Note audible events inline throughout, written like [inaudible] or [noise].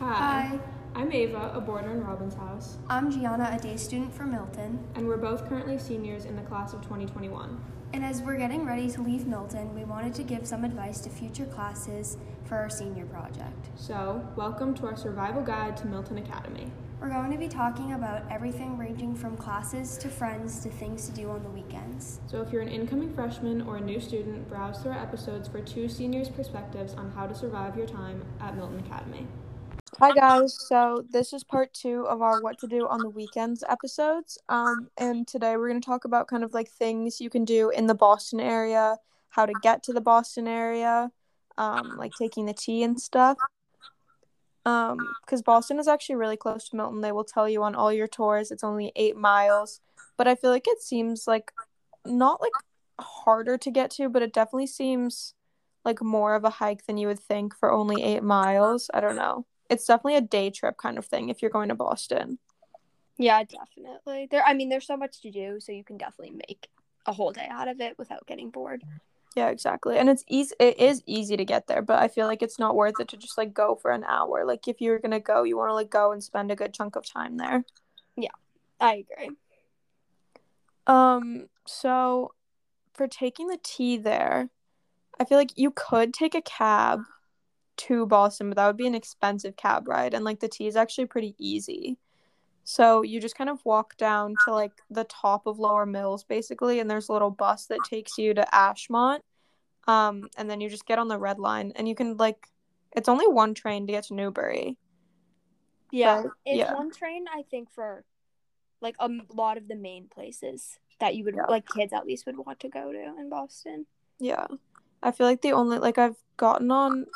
Hi. I'm Ava, a boarder in Robbins house, I'm Gianna, a day student for Milton. and we're both currently seniors in the class of 2021. And as we're getting ready to leave Milton, we wanted to give some advice to future classes for our senior project. So, welcome to our survival guide to Milton Academy. We're going to be talking about everything ranging from classes to friends to things to do on the weekends. So, if you're an incoming freshman or a new student, browse through our episodes for two seniors' perspectives on how to survive your time at Milton Academy. Hi guys, so this is part two of our what to do on the weekends episodes. Um, and today we're going to talk about kind of like things you can do in the Boston area, how to get to the Boston area, um, like taking the T and stuff. Um, because Boston is actually really close to Milton. They will tell you on all your tours it's only eight miles, but I feel like it seems like not like harder to get to, but it definitely seems like more of a hike than you would think for only eight miles. I don't know it's definitely a day trip kind of thing if you're going to Boston. Yeah, definitely. There I mean there's so much to do, so you can definitely make a whole day out of it without getting bored. Yeah, exactly. And it's easy it is easy to get there, but I feel like it's not worth it to just like go for an hour. Like if you're going to go, you want to like go and spend a good chunk of time there. Yeah. I agree. Um so for taking the T there, I feel like you could take a cab to Boston, but that would be an expensive cab ride and like the T is actually pretty easy. So you just kind of walk down to like the top of Lower Mills basically and there's a little bus that takes you to Ashmont. Um and then you just get on the red line and you can like it's only one train to get to Newbury. Yeah. It's yeah. one train I think for like a lot of the main places that you would Yeah. like kids at least would want to go to in Boston. Yeah. I feel like the only like I've gotten on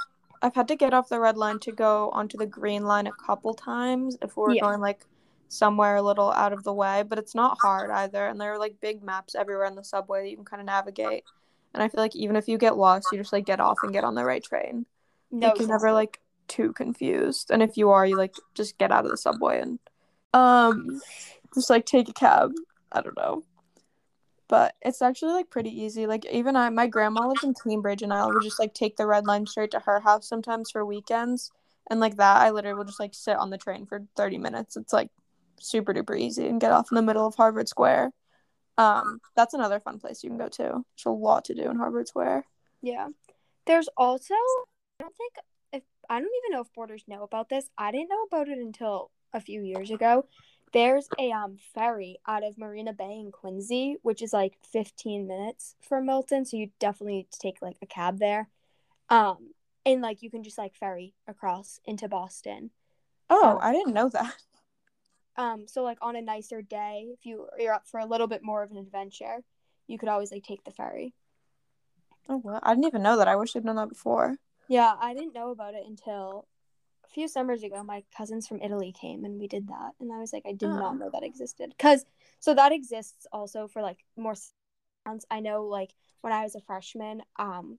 I've had to get off the red line to go onto the green line a couple times if we're Yeah. going like somewhere a little out of the way, but it's not hard either and there are like big maps everywhere in the subway that you can kind of navigate. And I feel like even if you get lost, you just like get off and get on the right train. No, like you're never like too confused. And if you are, you like just get out of the subway and um just like take a cab. I don't know. But it's actually like pretty easy. Like even I my grandma lives in Cambridge and I would just like take the red line straight to her house sometimes for weekends. And like that I literally will just like sit on the train for 30 minutes. It's like super duper easy and get off in the middle of Harvard Square. Um that's another fun place you can go to. There's a lot to do in Harvard Square. Yeah. There's also I don't think if I don't even know if boarders know about this. I didn't know about it until a few years ago. There's a um ferry out of Marina Bay in Quincy, which is like 15 minutes from Milton, so you definitely need to take like a cab there. Um and like you can just like ferry across into Boston. Oh, Oh. I didn't know that. Um so like on a nicer day, if you you're up for a little bit more of an adventure, you could always like take the ferry. Oh, well, I didn't even know that. I wish I'd known that before. Yeah, I didn't know about it until a few summers ago. My cousins from Italy came and we did that, and I was like, I did Oh. not know that existed. Cause so that exists also for like more towns. I know like when I was a freshman, um,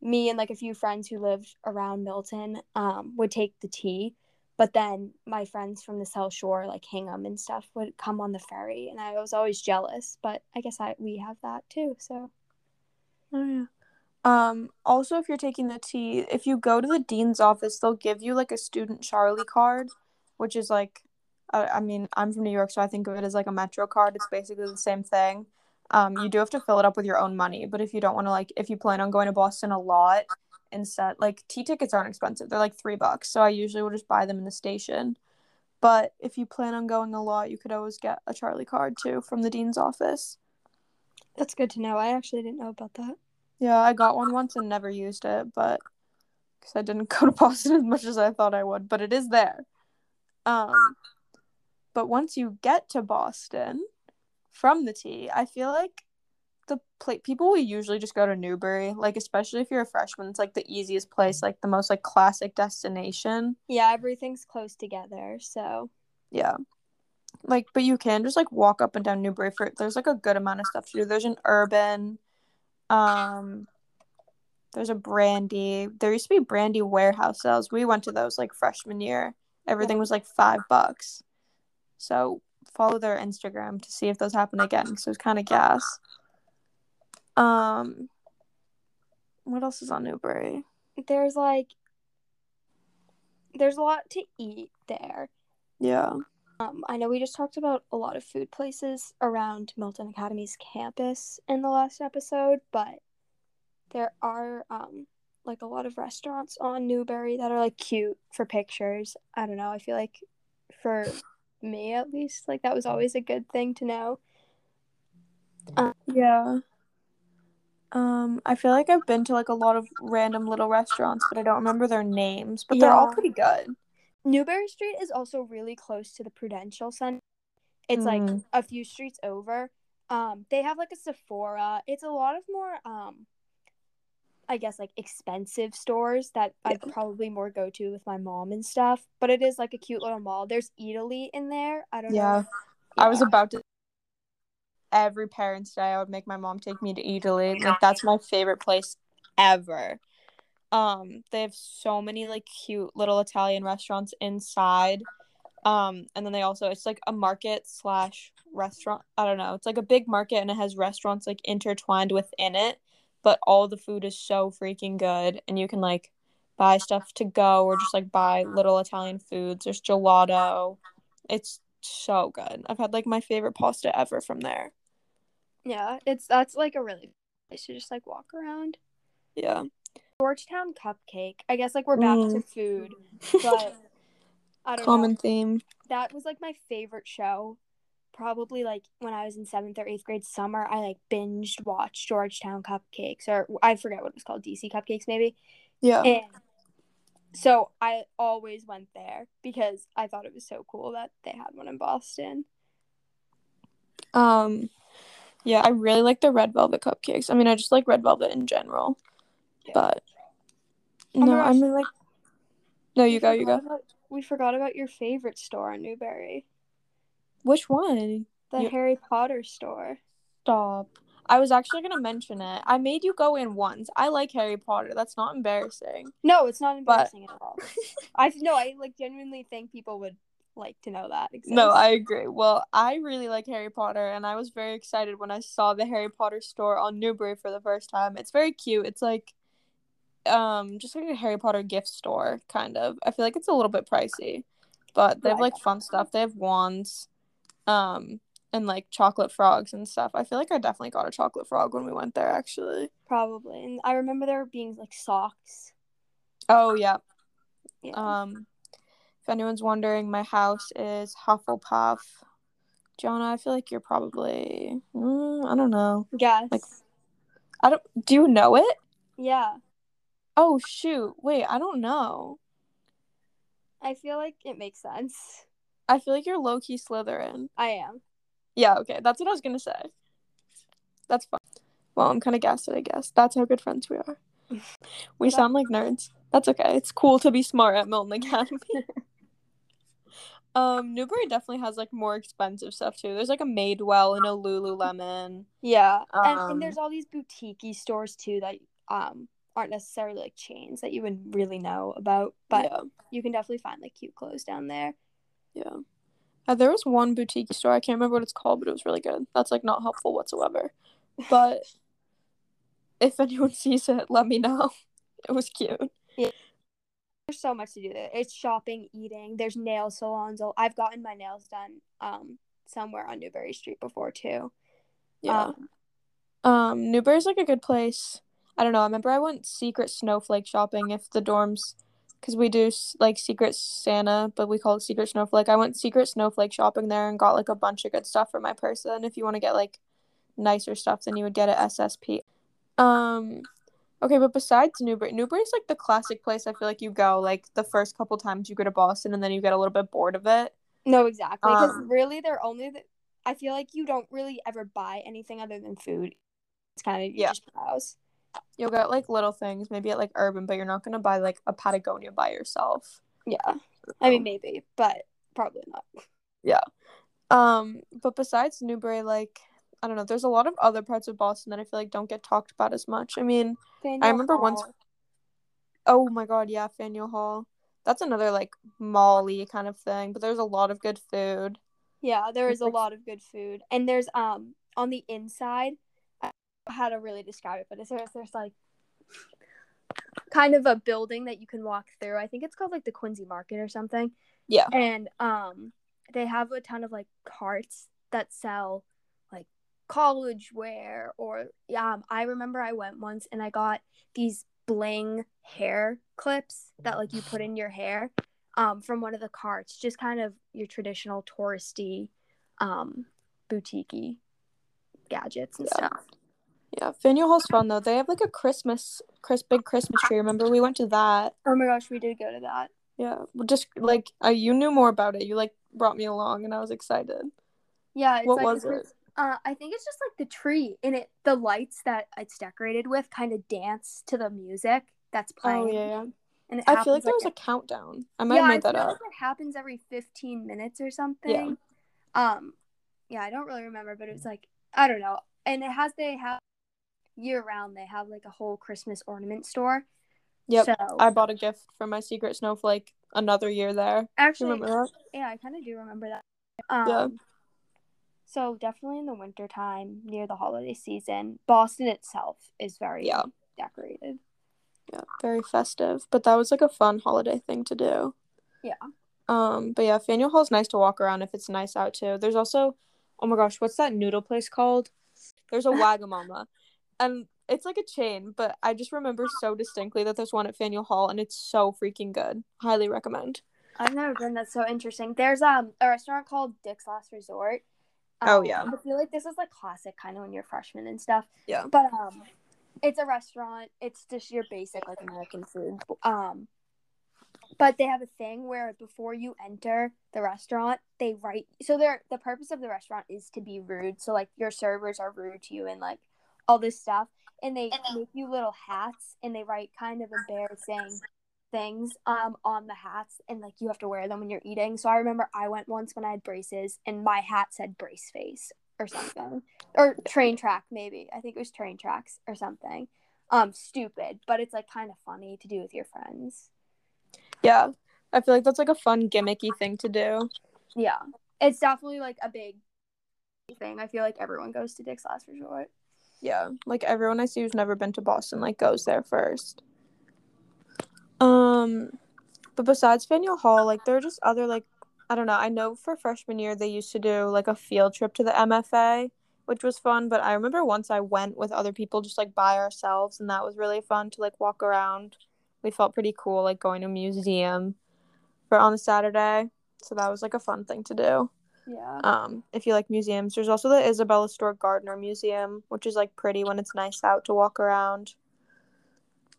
me and like a few friends who lived around Milton, um, would take the T, but then my friends from the South Shore, like Hingham and stuff, would come on the ferry, and I was always jealous. But I guess I we have that too. So Oh yeah. Um also if you're taking the T, if you go to the dean's office, they'll give you like a student Charlie card, which is like I, I mean, I'm from New York, so I think of it as like a Metro card. It's basically the same thing. Um you do have to fill it up with your own money, but if you don't want to like if you plan on going to Boston a lot instead like T tickets aren't expensive. They're like 3 bucks. So I usually will just buy them in the station. But if you plan on going a lot, you could always get a Charlie card too from the dean's office. that's good to know. I actually didn't know about that. Yeah, I got one once and never used it, but because I didn't [laughs] go to Boston as much as I thought I would, but it is there. Um, but once you get to Boston from the T, I feel like the pla- people will usually just go to Newbury, like especially if you're a freshman, it's like the easiest place, like the most like classic destination. Yeah, everything's close together, so Yeah. Like, but you can just like walk up and down Newbury for there's like a good amount of stuff to do. There's an urban, um, there's a brandy. There used to be brandy warehouse sales. We went to those like freshman year. Everything was like five bucks. So follow their Instagram to see if those happen again. So it's kind of gas. Um, what else is on Newbury? there's like there's a lot to eat there. Yeah. Um, I know we just talked about a lot of food places around Milton Academy's campus in the last episode, but there are um like a lot of restaurants on Newbury that are like cute for pictures. I don't know. I feel like for me at least, like that was always a good thing to know. Yeah. Um, I feel like I've been to like a lot of random little restaurants, but I don't remember their names. But they're all pretty good. Newbury Street is also really close to the Prudential Center. It's like Mm. a few streets over. Um, they have like a Sephora. It's a lot of more um I guess like expensive stores that I'd probably more go to with my mom and stuff. But it is like a cute little mall. There's Eataly in there. I don't Yeah. know. I was about to every parents' day I would make my mom take me to Eataly. Like that's my favorite place ever. Um, they have so many like cute little Italian restaurants inside. Um, and then they also it's like a market slash restaurant. I don't know. It's like a big market and it has restaurants like intertwined within it, but all the food is so freaking good and you can like buy stuff to go or just like buy little Italian foods. There's gelato. It's so good. I've had like my favorite pasta ever from there. Yeah, it's that's like a really place to just like walk around. Yeah. Georgetown Cupcake. I guess like we're back to Mm. food, [laughs] but I don't Common know. theme. That was like my favorite show. Probably like when I was in seventh or eighth grade summer, I like binged watched Georgetown Cupcakes or I forget what it was called, DC Cupcakes maybe. Yeah. And so I always went there because I thought it was so cool that they had one in Boston. Um yeah, I really like the red velvet cupcakes. I mean, I just like red velvet in general. But Oh no, I mean like No, you go, you go. about- we forgot about your favorite store in Newbury, Which one? the You- Harry Potter store. Stop. I was actually gonna mention it. I made you go in once. I like Harry Potter. That's not embarrassing. No, it's not But- embarrassing at all. I no, I like genuinely think people would like to know that. Exists. No, I agree. Well, I really like Harry Potter, and I was very excited when I saw the Harry Potter store on Newbury for the first time. It's very cute. It's like, um, just like a Harry Potter gift store, kind of. I feel like it's a little bit pricey, but they have like fun stuff. They have wands, um, and like chocolate frogs and stuff. I feel like I definitely got a chocolate frog when we went there, actually. probably. And I remember there being like socks. Oh yeah. Yeah. Um, if anyone's wondering, my house is Hufflepuff. Gianna, I feel like you're probably, mm, I don't know. Guess. like- I don't. Do you know it? yeah. Oh shoot! Wait, I don't know. I feel like it makes sense. I feel like you're low key Slytherin. I am. Yeah. Okay, that's what I was gonna say. That's fine. Well, I'm kind of gassed, I guess. That's how good friends we are. We sound like nerds. That's okay. It's cool to be smart at Milton Academy. [laughs] um, Newbury definitely has like more expensive stuff too. There's like a Madewell and a Lululemon. Yeah. and, Um, and there's all these boutique stores too that um aren't necessarily like chains that you wouldn't really know about, but yeah, you can definitely find like cute clothes down there. yeah. Uh, there was one boutique store. I can't remember what it's called, but it was really good. That's like not helpful whatsoever. But [laughs] if anyone sees it, let me know. [laughs] It was cute. Yeah. There's so much to do there. It's shopping, eating. There's nail salons. I've gotten my nails done um somewhere on Newbury Street before too. Yeah. Um, Um, Newbury's like a good place. I don't know. I remember I went secret snowflake shopping if the dorms, because we do like secret Santa, but we call it secret snowflake. I went secret snowflake shopping there and got like a bunch of good stuff for my person. If you want to get like nicer stuff, then you would get at SSP. Um, okay, but besides Newbury, Newbury's like the classic place. I feel like you go like the first couple times you go to Boston, and then you get a little bit bored of it. no, exactly. Because Um, really, they're only. The, I feel like you don't really ever buy anything other than food. It's kind of Yeah. just browse. You'll get like little things, maybe at like Urban, but you're not gonna buy like a Patagonia by yourself. Yeah, I mean maybe, but probably not. Yeah. Um, but besides Newbury, like I don't know, there's a lot of other parts of Boston that I feel like don't get talked about as much. I mean, Faneuil remember once- oh my god, yeah, Faneuil Hall. That's another like mall-y kind of thing, but there's a lot of good food. Yeah, there is a lot of good food, and there's um on the inside. I don't know how to really describe it, but it's there's, there's like kind of a building that you can walk through. I think it's called like the Quincy Market or something. Yeah. And um they have a ton of like carts that sell like college wear or um I remember I went once and I got these bling hair clips that like you put in your hair um from one of the carts just kind of your traditional touristy um boutiquey gadgets and Yeah. stuff Yeah, Faneuil Hall's fun though. They have like a Christmas, Chris, big Christmas tree. Remember we went to that? oh my gosh we did go to that Yeah, well, just like uh, you knew more about it. You like brought me along, and I was excited. yeah it's What like was it? Uh i think it's just like the tree and it the lights that it's decorated with kind of dance to the music that's playing Oh yeah, yeah. and I feel like happens, there was a countdown. I might have made that up. like it happens every 15 minutes or something. Yeah. Um, yeah, I don't really remember, but it was like I don't know. And it has they have year round they have like a whole Christmas ornament store. Yep, So I bought a gift for my secret snowflake another year there. Actually, remember that? yeah, I kind of do remember that. Um, Yeah. So definitely in the winter time near the holiday season, Boston itself is very Yeah. decorated. Yeah, very festive. But that was like a fun holiday thing to do. Yeah. Um, but yeah, Faneuil Hall's nice to walk around if it's nice out too. There's also, oh my gosh, what's that noodle place called? There's a [laughs] Wagamama, and it's like a chain. But I just remember so distinctly that there's one at Faneuil Hall, and it's so freaking good. Highly recommend. I've never been. That's so interesting. There's um a restaurant called Dick's Last Resort. Oh, Um, yeah. I feel like this is like classic, kind of when you're freshman and stuff. Yeah. But um, it's a restaurant. It's just your basic like American food. Um, but they have a thing where before you enter the restaurant, they write. So they're the purpose of the restaurant is to be rude. So like your servers are rude to you and like all this stuff, and they make you little hats and they write kind of embarrassing things um on the hats and like you have to wear them when you're eating. So I remember I went once when I had braces and my hat said brace face or something. Or train track maybe. I think it was train tracks or something. Um stupid, but it's like kind of funny to do with your friends. Yeah, I feel like that's like a fun gimmicky thing to do. Yeah. It's definitely like a big thing. I feel like everyone goes to Dick's Last Resort. Yeah, like everyone I see who's never been to Boston like goes there first. Um, but besides Faneuil Hall, like there are just other like I don't know. I know for freshman year they used to do like a field trip to the MFA, which was fun. But I remember once I went with other people just like by ourselves, and that was really fun to like walk around. We felt pretty cool like going to a museum for on a Saturday, so that was like a fun thing to do. Yeah. Um, if you like museums, there's also the Isabella Stewart Gardner Museum, which is like pretty when it's nice out to walk around.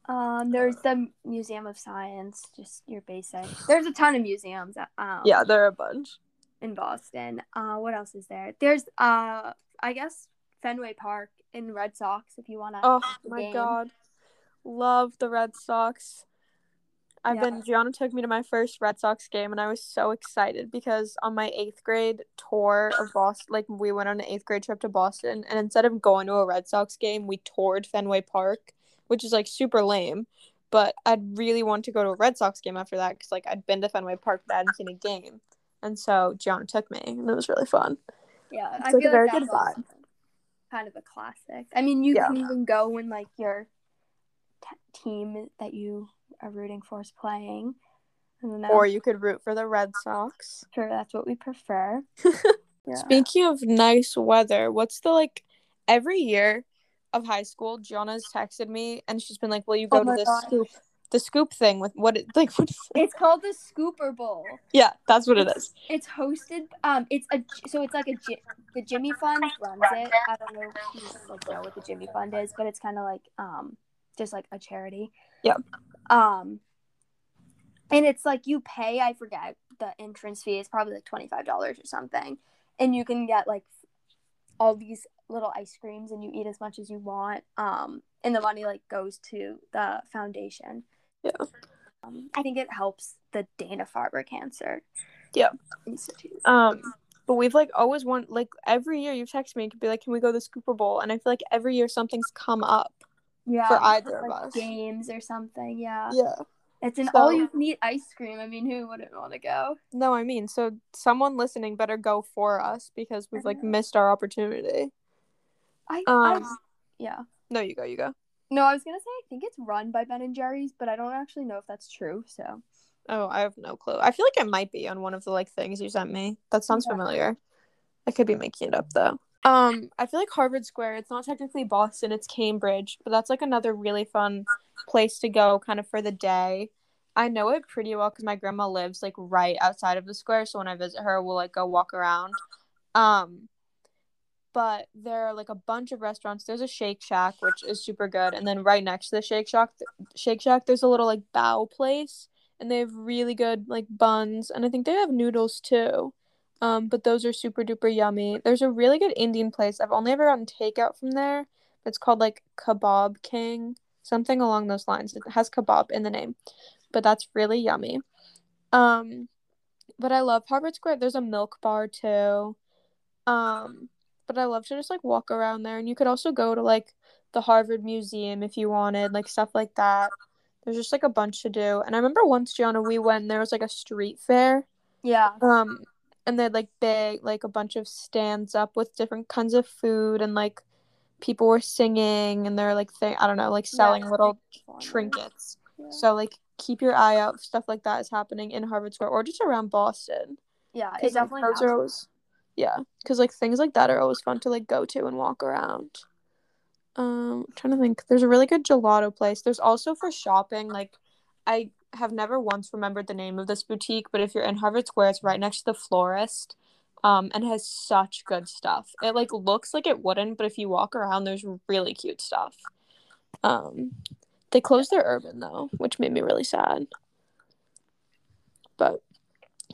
Um, there's the Museum of Science, just your basic. [sighs] There's a ton of museums. Um, Yeah, there are a bunch. in Boston. Uh, what else is there? There's uh, I guess Fenway Park in Red Sox if you wanna. Oh my game. god, love the Red Sox. I've Yeah. been Gianna took me to my first Red Sox game, and I was so excited because on my eighth grade tour of Boston, like we went on an eighth grade trip to Boston, and instead of going to a Red Sox game, we toured Fenway Park, which is like super lame. But I'd really want to go to a Red Sox game after that because like I'd been to Fenway Park but I hadn't seen a game, and so Gianna took me, and it was really fun. Yeah, It's I like a very like good also kind of a classic. I mean, you Yeah. can even go when like your t- team that you are rooting for is playing. Or you could root for the Red Sox. sure, that's what we prefer. [laughs] yeah. Speaking of nice weather, what's the like every year of high school, Gianna's texted me and she's been like, Will you go Oh to the gosh. scoop the scoop thing with what it like what is it? It's called the Scooper Bowl. Yeah, that's what it is. It's hosted. Um, it's a so it's like a the Jimmy Fund runs it. I don't know if you like know what the Jimmy Fund is, but it's kind of like um just like a charity. Yeah. Um, and it's like you pay. I forget the entrance fee is probably like twenty five dollars or something, and you can get like all these little ice creams and you eat as much as you want. Um, and the money like goes to the foundation. Yeah. Um, I think it helps the Dana Farber Cancer Yeah. Institute. Um but we've like always want like every year you text me and be like, Can we go to the Scooper Bowl? And I feel like every year something's come up. Yeah, for either of us. games or something. Yeah, Yeah. it's an So- all you can eat ice cream. I mean, who wouldn't want to go? No, I mean, so someone listening better go for us because we've like missed our opportunity. I, Um, I yeah. No, you go, you go. No, I was gonna say I think it's run by Ben and Jerry's, but I don't actually know if that's true. So Oh, I have no clue. I feel like it might be on one of the like things you sent me. That sounds Yeah. familiar. I could be making it up though. Um, I feel like Harvard Square, it's not technically Boston, it's Cambridge, but that's like another really fun place to go kind of for the day. I know it pretty well because my grandma lives like right outside of the square, so when I visit her, we'll like go walk around. Um, but there are like a bunch of restaurants. There's a Shake Shack, which is super good, and then right next to the Shake Shack, Shake Shack, there's a little like bao place, and they have really good like buns, and I think they have noodles too. Um, but those are super duper yummy. There's a really good Indian place. I've only ever gotten takeout from there. It's called like Kebab King, something along those lines. It has kebab in the name, but that's really yummy. Um, but I love Harvard Square. There's a milk bar too. Um, but I love to just like walk around there, and you could also go to like the Harvard Museum if you wanted, like stuff like that. There's just like a bunch to do. And I remember once, Gianna, we went. And there was like a street fair. yeah, Um, and they had like big, like a bunch of stands up with different kinds of food, and like people were singing, and they're like, th- I don't know, like selling Yeah. little trinkets. Yeah. So like keep your eye out. Stuff like that is happening in Harvard Square or just around Boston. yeah, it like, definitely. those are always, yeah, because like things like that are always fun to like go to and walk around. Um, I'm trying to think. There's a really good gelato place. There's also for shopping. Like, I have never once remembered the name of this boutique, but if you're in Harvard Square, it's right next to the florist. Um, and has such good stuff. It like looks like it wouldn't, but if you walk around, there's really cute stuff. Um, they closed their urban though, which made me really sad. But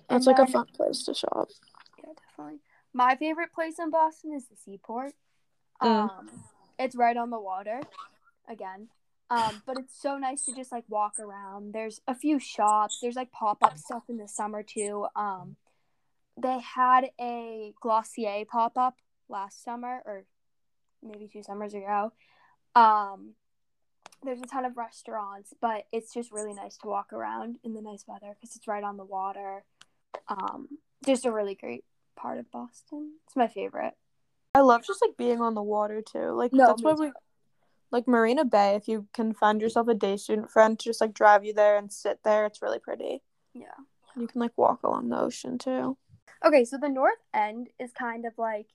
that's like a fun place to shop. Yeah, definitely. My favorite place in Boston is the Seaport. Mm. Um, it's right on the water, again. Um, but it's so nice to just like walk around. There's a few shops. There's like pop up stuff in the summer too. Um, they had a Glossier pop up last summer or maybe two summers ago. Um, there's a ton of restaurants, but it's just really nice to walk around in the nice weather because it's right on the water. Um, just a really great part of Boston. It's my favorite. I love just like being on the water too. Like No, that's what we like Marina Bay. If you can find yourself a day student friend to just like drive you there and sit there, it's really pretty. Yeah. You can like walk along the ocean too. Okay, so the North End is kind of like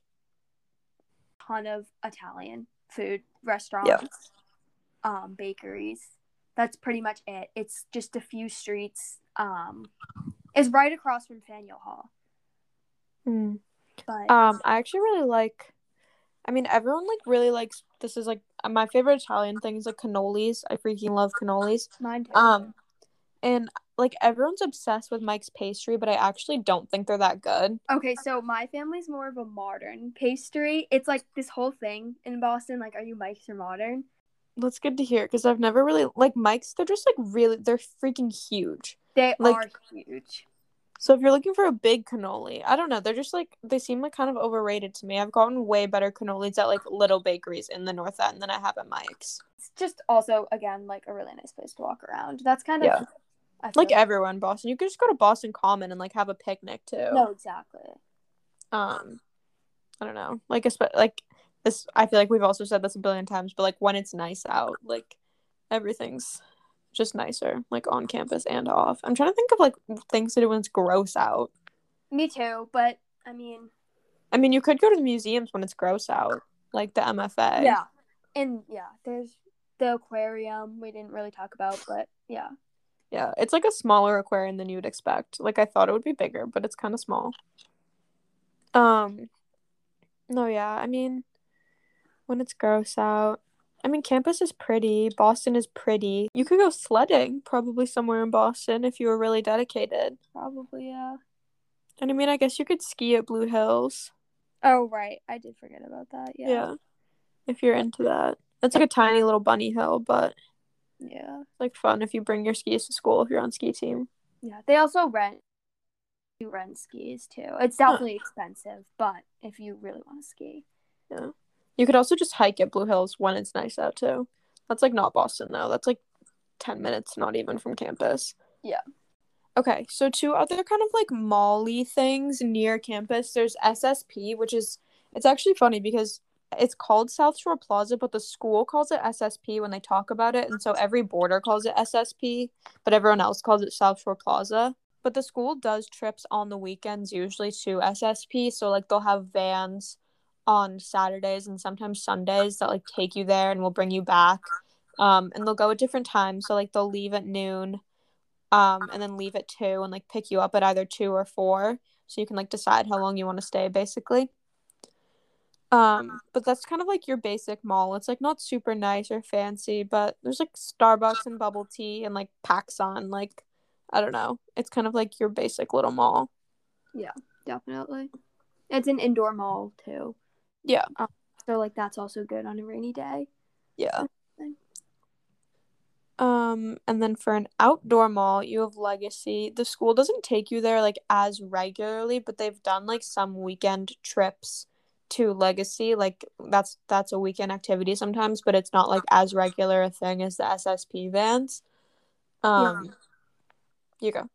ton of Italian food restaurants, um, bakeries. That's pretty much it. It's just a few streets. Um, it's right across from Faneuil Hall. Hmm. But Um, I actually really like. I mean, everyone like really likes. This is like my favorite Italian thing is like cannolis. I freaking love cannolis. mine too. Um, and like everyone's obsessed with Mike's pastry, but I actually don't think they're that good. Okay, so my family's more of a modern pastry. It's like this whole thing in Boston. Like, are you Mike's or modern? That's good to hear because I've never really like Mike's. They're just like really. They're freaking huge. They Like- are huge. So if you're looking for a big cannoli, I don't know. They're just like they seem like kind of overrated to me. I've gotten way better cannolis at like little bakeries in the North End than I have at Mike's. It's just also again like a really nice place to walk around. That's kind of Yeah. Feel Like everyone in Boston, you could just go to Boston Common and like have a picnic too. no, exactly. Um, I don't know. Like espe- like this. I feel like we've also said this a billion times, but like when it's nice out, like everything's just nicer, like on campus and off. I'm trying to think of like things to do when it's gross out. Me too, but I mean, I mean, you could go to the museums when it's gross out, like the MFA. yeah, and yeah, there's the aquarium we didn't really talk about, but yeah, Yeah, it's like a smaller aquarium than you would expect. Like I thought it would be bigger, but it's kind of small. Um No, yeah. I mean when it's gross out. I mean campus is pretty, Boston is pretty. You could go sledding probably somewhere in Boston if you were really dedicated. probably yeah. And I mean, I guess you could ski at Blue Hills. Oh right, I did forget about that. Yeah. Yeah, If you're into that. It's like a tiny little bunny hill, but yeah, it's like fun if you bring your skis to school if you're on ski team. yeah. They also rent you rent skis too. It's definitely expensive, but if you really want to ski, You could also just hike at Blue Hills when it's nice out too. That's like not Boston though. That's like 10 minutes not even from campus. Yeah. Okay, so two other kind of like molly things near campus. There's SSP, which is it's actually funny because it's called South Shore Plaza, but the school calls it SSP when they talk about it, and so every boarder calls it SSP, but everyone else calls it South Shore Plaza. But the school does trips on the weekends, usually to SSP, so like they'll have vans on Saturdays and sometimes Sundays that like take you there and will bring you back. Um, and they'll go at different times, so like they'll leave at noon, um, and then leave at two and like pick you up at either two or four, so you can like decide how long you want to stay, basically. Um, but that's kind of like your basic mall. It's like not super nice or fancy, but there's like Starbucks and bubble tea and like PacSun. Like, I don't know. It's kind of like your basic little mall. Yeah, definitely. It's an indoor mall too. Yeah. So like that's also good on a rainy day. Yeah. Um, and then for an outdoor mall, you have Legacy. The school doesn't take you there like as regularly, but they've done like some weekend trips to Legacy. Like that's that's a weekend activity sometimes, but it's not like as regular a thing as the SSP vans. Um, you go.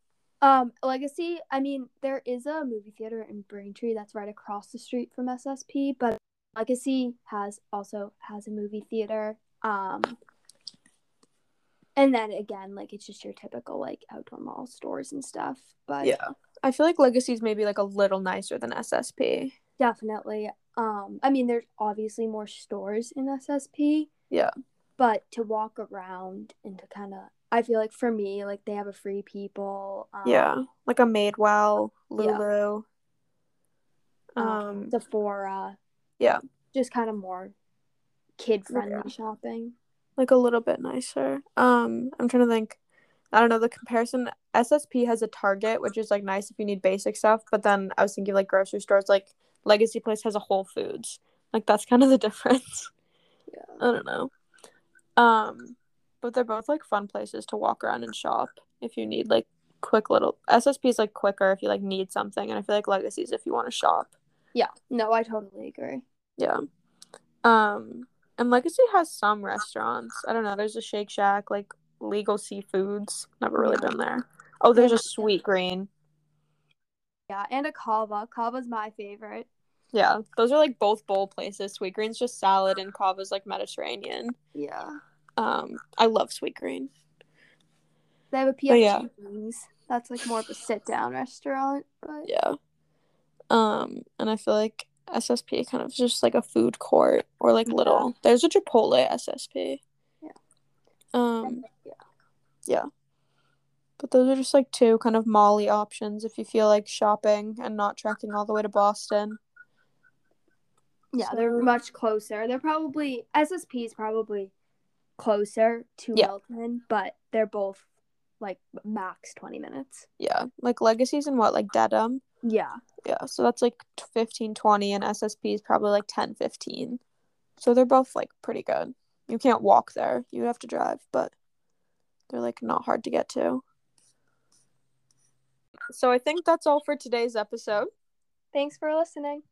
Um, Legacy, I mean, there is a movie theater in Braintree that's right across the street from SSP, but Legacy has also has a movie theater. Um and then again, like it's just your typical like outdoor mall stores and stuff. But Yeah. I feel like Legacy's maybe like a little nicer than SSP. definitely. Um, I mean, there's obviously more stores in SSP. Yeah. But to walk around and to kind of, I feel like for me, like they have a free people. Um, Yeah, like a Madewell, Yeah. Lulu. um, Um, Sephora. yeah. Just kind of more kid friendly Yeah. shopping. like a little bit nicer. Um, I'm trying to think. I don't know the comparison. SSP has a Target, which is like nice if you need basic stuff, but then I was thinking like grocery stores, like Legacy Place has a Whole Foods. Like that's kind of the [laughs] difference. Yeah. I don't know. Um, but they're both like fun places to walk around and shop if you need like quick little. SSP is like quicker if you like need something, and I feel like Legacies if you want to shop. Yeah. No, I totally agree. Yeah. Um, and Legacy has some restaurants. I don't know. There's a Shake Shack, like Legal Seafoods. Never really Yeah. been there. Oh, there's a Sweet Green. Yeah, and a Cava. Cava's my favorite. Yeah, those are like both bowl places. Sweet Green's just salad, and Cava's like Mediterranean. Yeah. Um, I love Sweet Green. They have a PF yeah. Chang's. That's like more of a sit down restaurant, but Yeah. Um, and I feel like SSP kind of just like a food court or like Yeah. little. There's a Chipotle SSP. Yeah. Um. Yeah. Yeah. But those are just like two kind of Molly options if you feel like shopping and not trekking all the way to Boston. yeah, they're much closer. They're probably SSP is probably closer to Yeah. Milton, but they're both like max twenty minutes. Yeah. Like Legacy's in what, like Dedham? Yeah. Yeah. So that's like t- 15, 20, and SSP is probably like 10, 15. So they're both like pretty good. You can't walk there, you have to drive, but they're like not hard to get to. So I think that's all for today's episode. Thanks for listening.